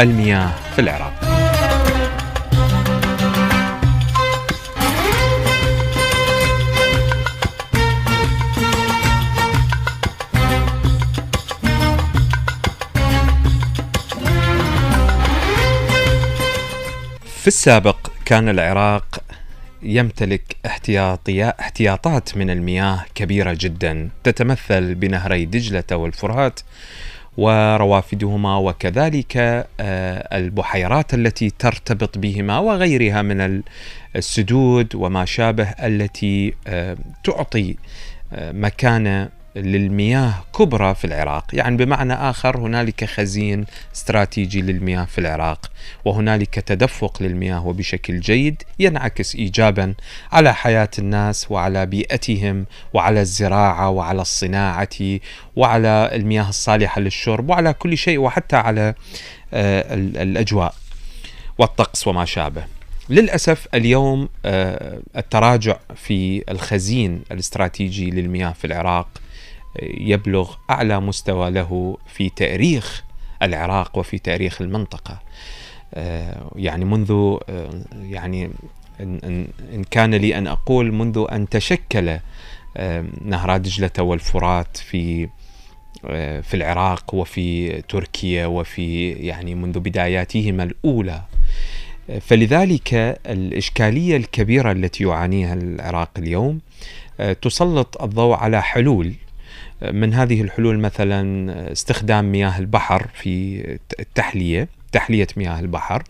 المياه في العراق. في السابق كان العراق يمتلك احتياطيات احتياطات من المياه كبيرة جدا تتمثل بنهري دجلة والفرات وروافدهما وكذلك آه، البحيرات التي ترتبط بهما وغيرها من السدود وما شابه التي آه، تعطي آه، مكانه للمياه كبرى في العراق. يعني بمعنى آخر هنالك خزين استراتيجي للمياه في العراق وهنالك تدفق للمياه وبشكل جيد ينعكس إيجابا على حياة الناس وعلى بيئتهم وعلى الزراعة وعلى الصناعة وعلى المياه الصالحة للشرب وعلى كل شيء وحتى على آه، الأجواء والطقس وما شابه. للأسف اليوم آه، التراجع في الخزين الاستراتيجي للمياه في العراق يبلغ أعلى مستوى له في تاريخ العراق وفي تاريخ المنطقة. آه، يعني منذ آه، يعني إن كان لي أن أقول منذ أن تشكل آه، نهر دجلة والفرات في في العراق وفي تركيا وفي يعني منذ بداياتهما الأولى. فلذلك الإشكالية الكبيرة التي يعانيها العراق اليوم تسلط الضوء على حلول من هذه الحلول مثلا استخدام مياه البحر في التحلية تحلية مياه البحر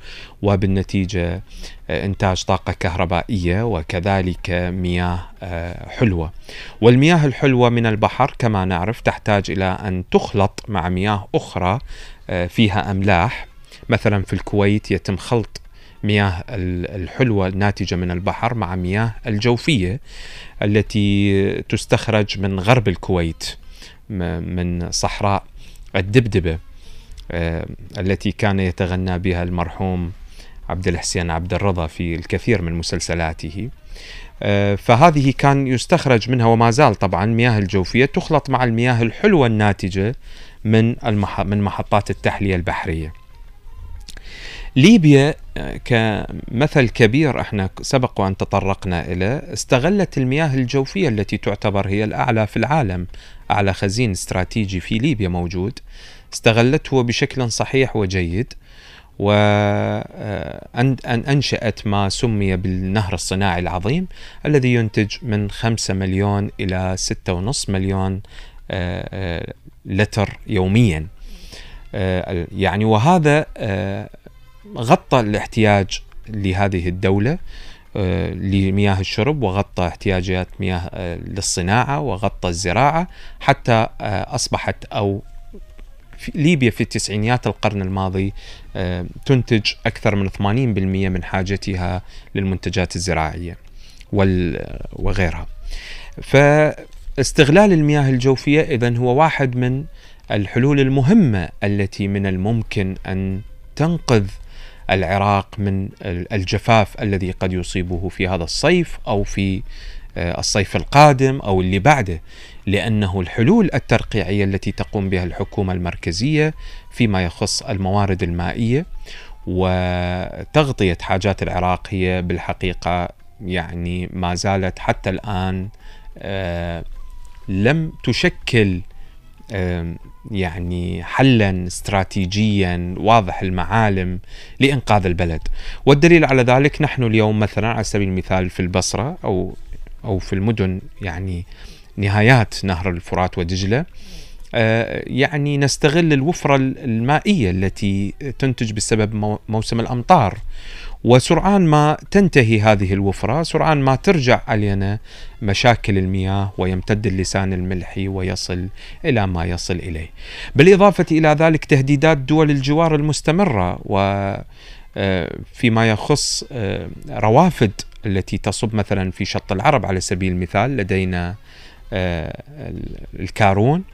وبالنتيجة إنتاج طاقة كهربائية وكذلك مياه آه، حلوة. والمياه الحلوة من البحر كما نعرف تحتاج إلى أن تخلط مع مياه أخرى آه، فيها أملاح مثلا في الكويت يتم خلط مياه الحلوة الناتجة من البحر مع مياه الجوفية التي تستخرج من غرب الكويت من صحراء الدبدبة آه، التي كان يتغنى بها المرحوم عبد الحسين عبد الرضا في الكثير من مسلسلاته. آه، فهذه كان يستخرج منها وما زال طبعا مياه الجوفية تخلط مع المياه الحلوة الناتجة من من محطات التحلية البحرية. ليبيا آه، كمثل كبير إحنا سبق وان تطرقنا إليه استغلت المياه الجوفية التي تعتبر هي الأعلى في العالم أعلى خزين استراتيجي في ليبيا موجود. استغلته بشكل صحيح وجيد وأنشأت آه، ما سمي بالنهر الصناعي العظيم الذي ينتج من 5 مليون إلى 6.5 مليون آه، لتر يوميا. يعني وهذا غطى الاحتياج لهذه الدولة آه، لمياه الشرب وغطى احتياجات مياه آه، للصناعة وغطى الزراعة حتى آه، أصبحت أو في ليبيا في التسعينيات القرن الماضي تنتج أكثر من 80% من حاجتها للمنتجات الزراعية وغيرها. فاستغلال المياه الجوفية إذن هو واحد من الحلول المهمة التي من الممكن أن تنقذ العراق من الجفاف الذي قد يصيبه في هذا الصيف أو في آه، الصيف القادم أو اللي بعده لأنه الحلول الترقيعية التي تقوم بها الحكومة المركزية فيما يخص الموارد المائية وتغطية حاجات العراق هي بالحقيقة يعني ما زالت حتى الآن آه، لم تشكل يعني حلا استراتيجيا واضح المعالم لإنقاذ البلد. والدليل على ذلك نحن اليوم مثلا على سبيل المثال في البصرة أو أو في المدن يعني نهايات نهر الفرات ودجلة. آه، يعني نستغل الوفرة المائية التي تنتج بسبب موسم الأمطار. وسرعان ما تنتهي هذه الوفرة سرعان ما ترجع علينا مشاكل المياه ويمتد اللسان الملحي ويصل إلى ما يصل إليه. بالإضافة إلى ذلك تهديدات دول الجوار المستمرة و آه، فيما يخص آه، روافد التي تصب مثلا في شط العرب على سبيل المثال لدينا الكارون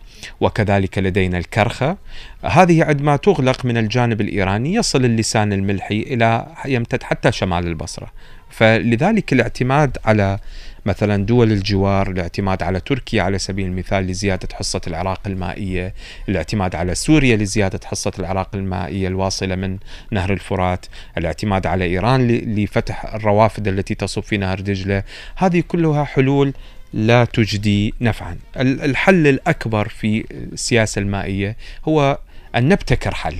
وكذلك لدينا الكرخة. هذه عندما تغلق من الجانب الإيراني يصل اللسان الملحي إلى يمتد حتى شمال البصرة. فلذلك الاعتماد على مثلا دول الجوار الاعتماد على تركيا على سبيل المثال لزيادة حصة العراق المائية الاعتماد على سوريا لزيادة حصة العراق المائية الواصلة من نهر الفرات الاعتماد على إيران لفتح الروافد التي تصب في نهر دجلة. هذه كلها حلول لا تجدي نفعا. الحل الأكبر في السياسة المائية هو أن نبتكر حل.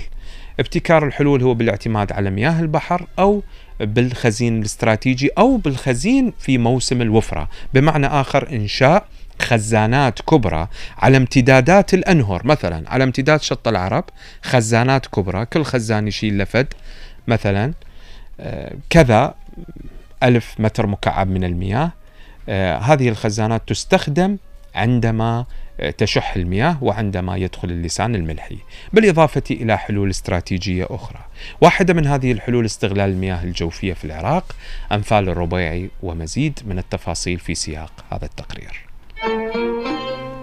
ابتكار الحلول هو بالاعتماد على مياه البحر أو بالخزين الاستراتيجي أو بالخزين في موسم الوفرة. بمعنى آخر إنشاء خزانات كبرى على امتدادات الأنهر. مثلا على امتداد شط العرب خزانات كبرى. كل خزان يشيل لفد مثلا آه، كذا ألف متر مكعب من المياه. هذه الخزانات تستخدم عندما آه، تشح المياه وعندما يدخل اللسان الملحي بالإضافة إلى حلول استراتيجية أخرى. واحدة من هذه الحلول استغلال المياه الجوفية في العراق أنفال الربيعي ومزيد من التفاصيل في سياق هذا التقرير.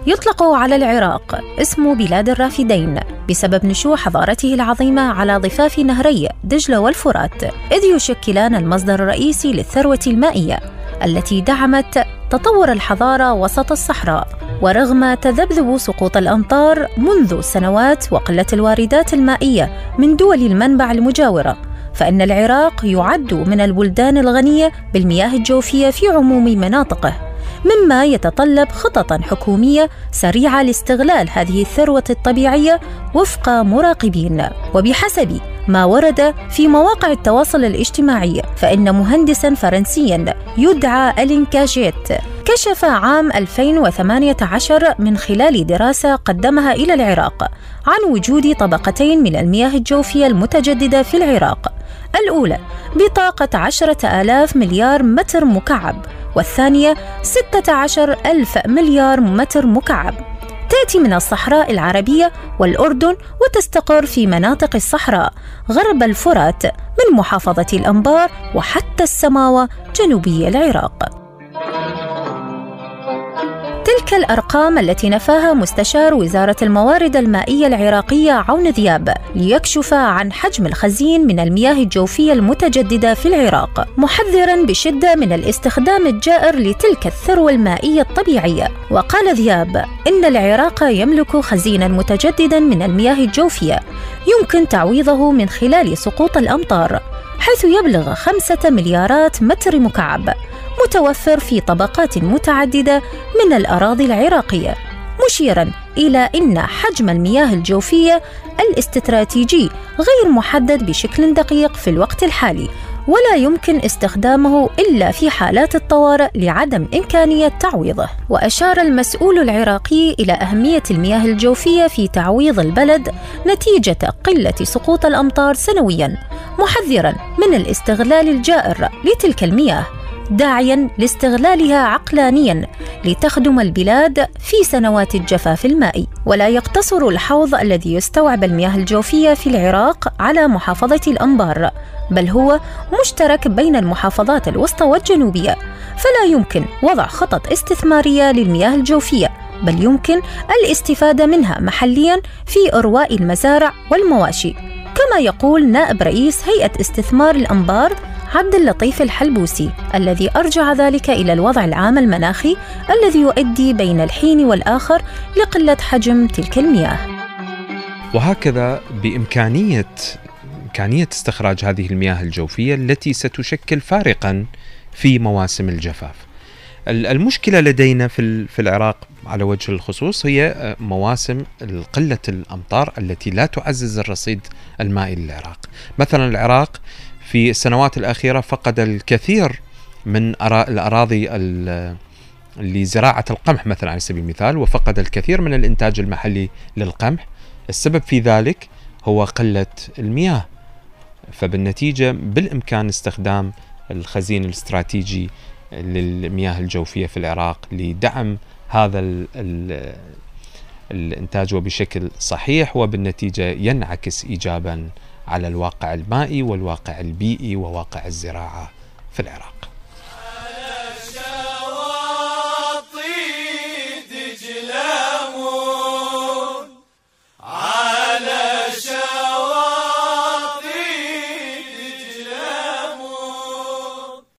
يطلق على العراق اسم بلاد الرافدين بسبب نشوء حضارته العظيمة على ضفاف نهري دجلة والفرات إذ يشكلان المصدر الرئيسي للثروة المائية. التي دعمت تطور الحضارة وسط الصحراء ورغم تذبذب سقوط الأمطار منذ سنوات وقلة الواردات المائية من دول المنبع المجاورة فإن العراق يعد من البلدان الغنية بالمياه الجوفية في عموم مناطقه مما يتطلب خططا حكومية سريعة لاستغلال هذه الثروة الطبيعية وفق مراقبين. وبحسب ما ورد في مواقع التواصل الاجتماعي فإن مهندسا فرنسيا يدعى ألين كاجيت كشف عام 2018 من خلال دراسة قدمها إلى العراق عن وجود طبقتين من المياه الجوفية المتجددة في العراق. الأولى بطاقة عشرة آلاف مليار متر مكعب والثانية 16 ألف مليار متر مكعب. تأتي من الصحراء العربية والأردن وتستقر في مناطق الصحراء غرب الفرات من محافظة الأنبار وحتى السماوة جنوبي العراق. تلك الأرقام التي نفاها مستشار وزارة الموارد المائية العراقية عون ذياب ليكشف عن حجم الخزين من المياه الجوفية المتجددة في العراق محذرا بشدة من الاستخدام الجائر لتلك الثروة المائية الطبيعية. وقال ذياب إن العراق يملك خزينا متجددا من المياه الجوفية يمكن تعويضه من خلال سقوط الأمطار حيث يبلغ خمسة مليارات متر مكعب. متوفر في طبقات متعددة من الأراضي العراقية مشيرا إلى إن حجم المياه الجوفية الاستراتيجي غير محدد بشكل دقيق في الوقت الحالي ولا يمكن استخدامه إلا في حالات الطوارئ لعدم إمكانية تعويضه. وأشار المسؤول العراقي إلى أهمية المياه الجوفية في تعويض البلد نتيجة قلة سقوط الأمطار سنويا محذرا من الاستغلال الجائر لتلك المياه. داعيا لاستغلالها عقلانيا لتخدم البلاد في سنوات الجفاف المائي ولا يقتصر الحوض الذي يستوعب المياه الجوفية في العراق على محافظة الأنبار بل هو مشترك بين المحافظات الوسطى والجنوبية. فلا يمكن وضع خطط استثمارية للمياه الجوفية بل يمكن الاستفادة منها محليا في ارواء المزارع والمواشي. كما يقول نائب رئيس هيئة استثمار الأنبار عبد اللطيف الحلبوسي الذي أرجع ذلك إلى الوضع العام المناخي الذي يؤدي بين الحين والآخر لقلة حجم تلك المياه. وهكذا بإمكانية إمكانية استخراج هذه المياه الجوفية التي ستشكل فارقا في مواسم الجفاف. المشكلة لدينا في في العراق على وجه الخصوص هي مواسم قلة الأمطار التي لا تعزز الرصيد المائي للعراق. مثلا العراق في السنوات الأخيرة فقد الكثير من الأراضي لزراعة القمح مثلا على سبيل المثال وفقد الكثير من الإنتاج المحلي للقمح. السبب في ذلك هو قلة المياه. فبالنتيجة بالإمكان استخدام الخزين الاستراتيجي للمياه الجوفية في العراق لدعم هذا ال ال الإنتاج وبشكل صحيح وبالنتيجة ينعكس إيجابا على الواقع المائي والواقع البيئي وواقع الزراعة في العراق.